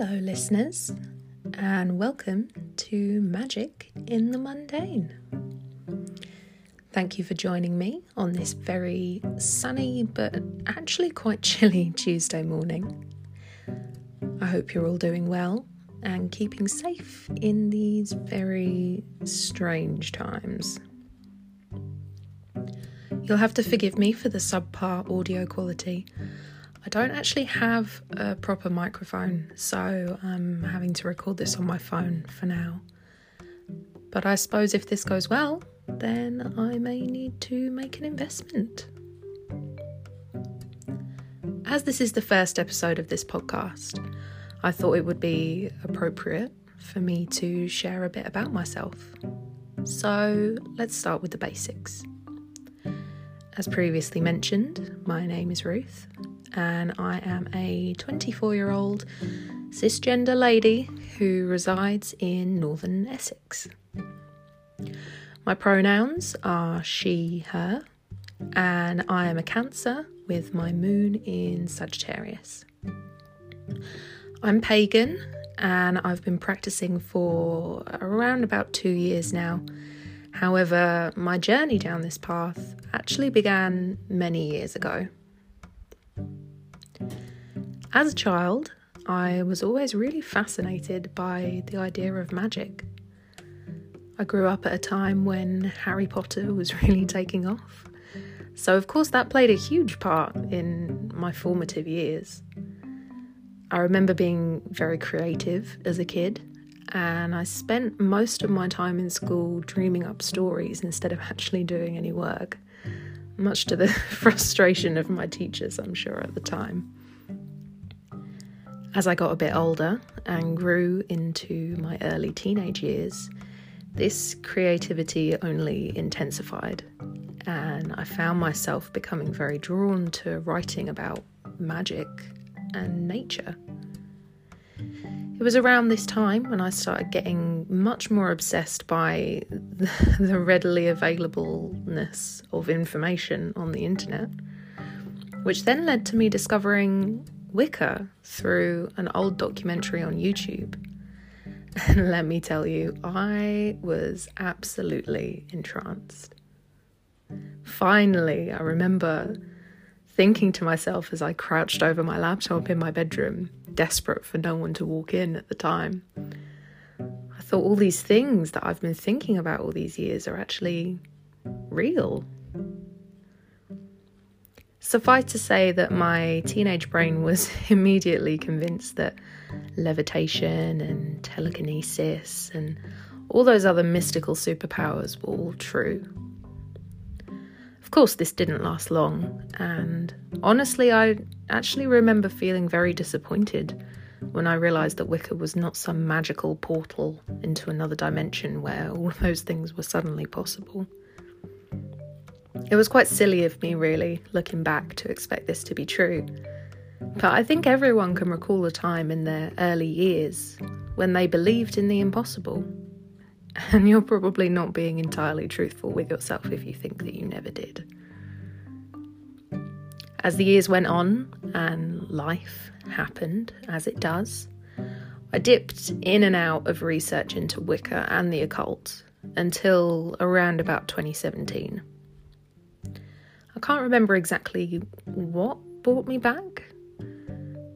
Hello, listeners, and welcome to Magic in the Mundane. Thank you for joining me on this very sunny but actually quite chilly Tuesday morning. I hope you're all doing well and keeping safe in these very strange times. You'll have to forgive me for the subpar audio quality. I don't actually have a proper microphone, so I'm having to record this on my phone for now. But I suppose if this goes well, then I may need to make an investment. As this is the first episode of this podcast, I thought it would be appropriate for me to share a bit about myself. So let's start with the basics. As previously mentioned, my name is Ruth, and I am a 24 year old cisgender lady who resides in northern Essex. My pronouns are she, her, and I am a Cancer with my moon in Sagittarius. I'm pagan and I've been practicing for around about two years now. However, my journey down this path actually began many years ago. As a child, I was always really fascinated by the idea of magic. I grew up at a time when Harry Potter was really taking off, so of course that played a huge part in my formative years. I remember being very creative as a kid, and I spent most of my time in school dreaming up stories instead of actually doing any work, much to the frustration of my teachers, I'm sure, at the time. As I got a bit mm. older and mm. grew into my early teenage years, this creativity only intensified, and I found myself becoming very drawn to writing about magic and nature. It was around this time when I started getting much more obsessed by the readily availableness of information on the internet, which then led to me discovering Wicca through an old documentary on YouTube. And let me tell you, I was absolutely entranced. Finally, I remember thinking to myself as I crouched over my laptop in my bedroom, desperate for no one to walk in at the time. I thought all these things that I've been thinking about all these years are actually real. Suffice to say that my teenage brain was immediately convinced that levitation and telekinesis and all those other mystical superpowers were all true. Of course, this didn't last long, and honestly, I actually remember feeling very disappointed when I realised that Wicca was not some magical portal into another dimension where all those things were suddenly possible. It was quite silly of me, really, looking back, to expect this to be true. But I think everyone can recall a time in their early years when they believed in the impossible. And you're probably not being entirely truthful with yourself if you think that you never did. As the years went on and life happened as it does, I dipped in and out of research into Wicca and the occult until around about 2017. Can't remember exactly what brought me back.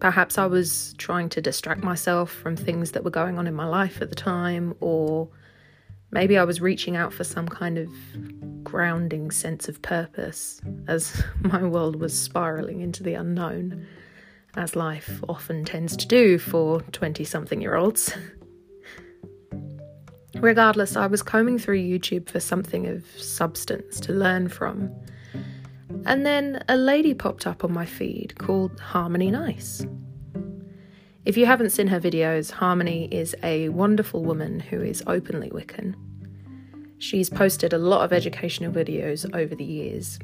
Perhaps I was trying to distract myself from things that were going on in my life at the time, or maybe I was reaching out for some kind of grounding sense of purpose as my world was spiraling into the unknown, as life often tends to do for 20 something year olds. Regardless, I was combing through YouTube for something of substance to learn from and then a lady popped up on my feed called Harmony Nice. If you haven't seen her videos, Harmony is a wonderful woman who is openly Wiccan. She's posted a lot of educational videos over the years,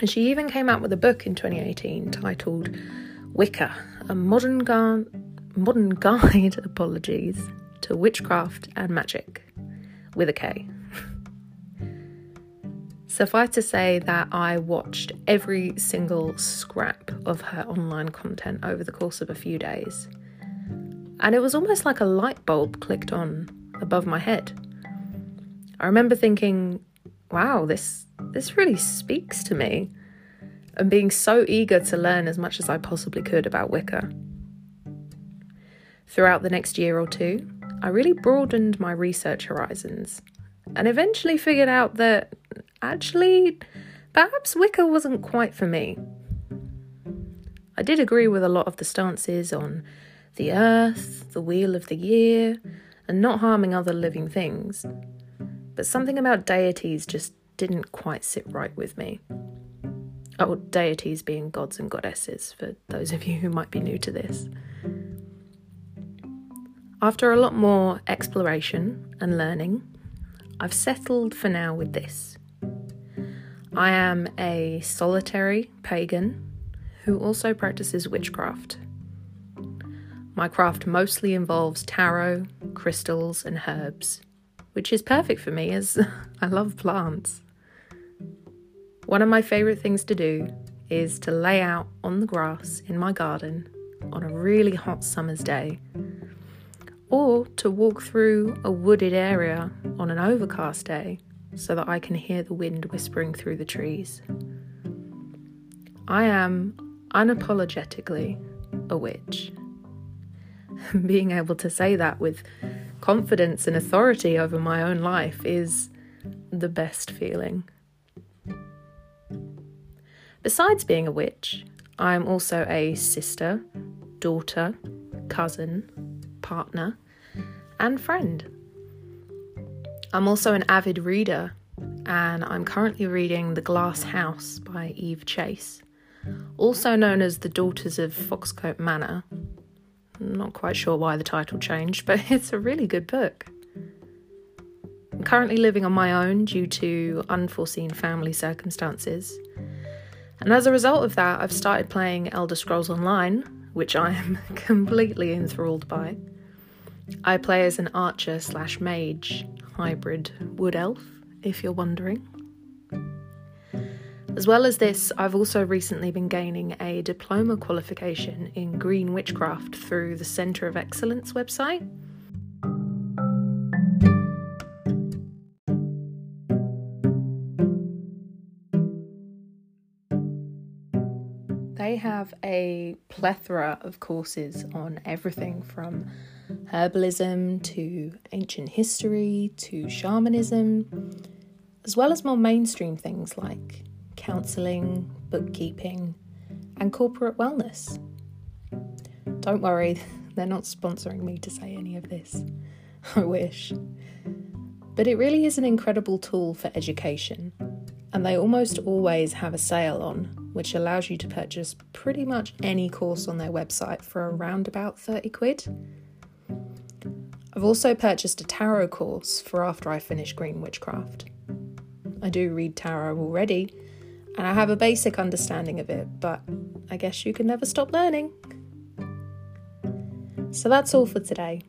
and she even came out with a book in 2018 titled Wicca, a modern, modern guide, apologies, to witchcraft and magick, with a K. Suffice to say that I watched every single scrap of her online content over the course of a few days. and it was almost like a light bulb clicked on above my head. I remember thinking, wow, this this really speaks to me, and being so eager to learn as much as I possibly could about Wicca. Throughout the next year or two, I really broadened my research horizons and eventually figured out that actually, perhaps Wicca wasn't quite for me. I did agree with a lot of the stances on the earth, the wheel of the year, and not harming other living things. But something about deities just didn't quite sit right with me. Oh, deities being gods and goddesses, for those of you who might be new to this. After a lot more exploration and learning, I've settled for now with this. I am a solitary pagan who also practices witchcraft. My craft mostly involves tarot, crystals, and herbs, which is perfect for me as I love plants. One of my favourite things to do is to lay out on the grass in my garden on a really hot summer's day, or to walk through a wooded area on an overcast day so that I can hear the wind whispering through the trees. I am unapologetically a witch. being able to say that with confidence and authority over my own life is the best feeling. Besides being a witch, I'm also a sister, daughter, cousin, partner, and friend. I'm also an avid reader, and I'm currently reading The Glass House by Eve Chase, also known as The Daughters of Foxcote Manor, I'm not quite sure why the title changed, but it's a really good book. I'm currently living on my own due to unforeseen family circumstances. And as a result of that, I've started playing Elder Scrolls Online, which I am completely enthralled by. I play as an archer slash mage hybrid wood elf, if you're wondering. As well as this, I've also recently been gaining a diploma qualification in green witchcraft through the Centre of Excellence website. They have a plethora of courses on everything from herbalism to ancient history to shamanism, as well as more mainstream things like counselling, bookkeeping, and corporate wellness. Don't worry, they're not sponsoring me to say any of this. I wish. But it really is an incredible tool for education, and they almost always have a sale on, which allows you to purchase pretty much any course on their website for around about 30 quid. I've also purchased a tarot course for after I finish Green Witchcraft. I do read tarot already, and I have a basic understanding of it, but I guess you can never stop learning. So that's all for today.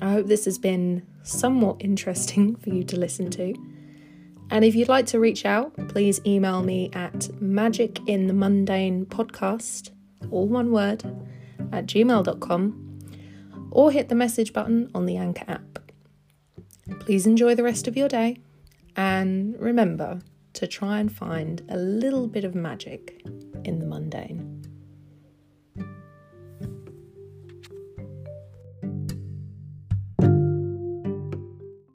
I hope this has been somewhat interesting for you to listen to. And if you'd like to reach out, please email me at magicinthemundane all one word, at gmail.com, or hit the message button on the Anchor app. Please enjoy the rest of your day, and remember, to try and find a little bit of magic in the mundane.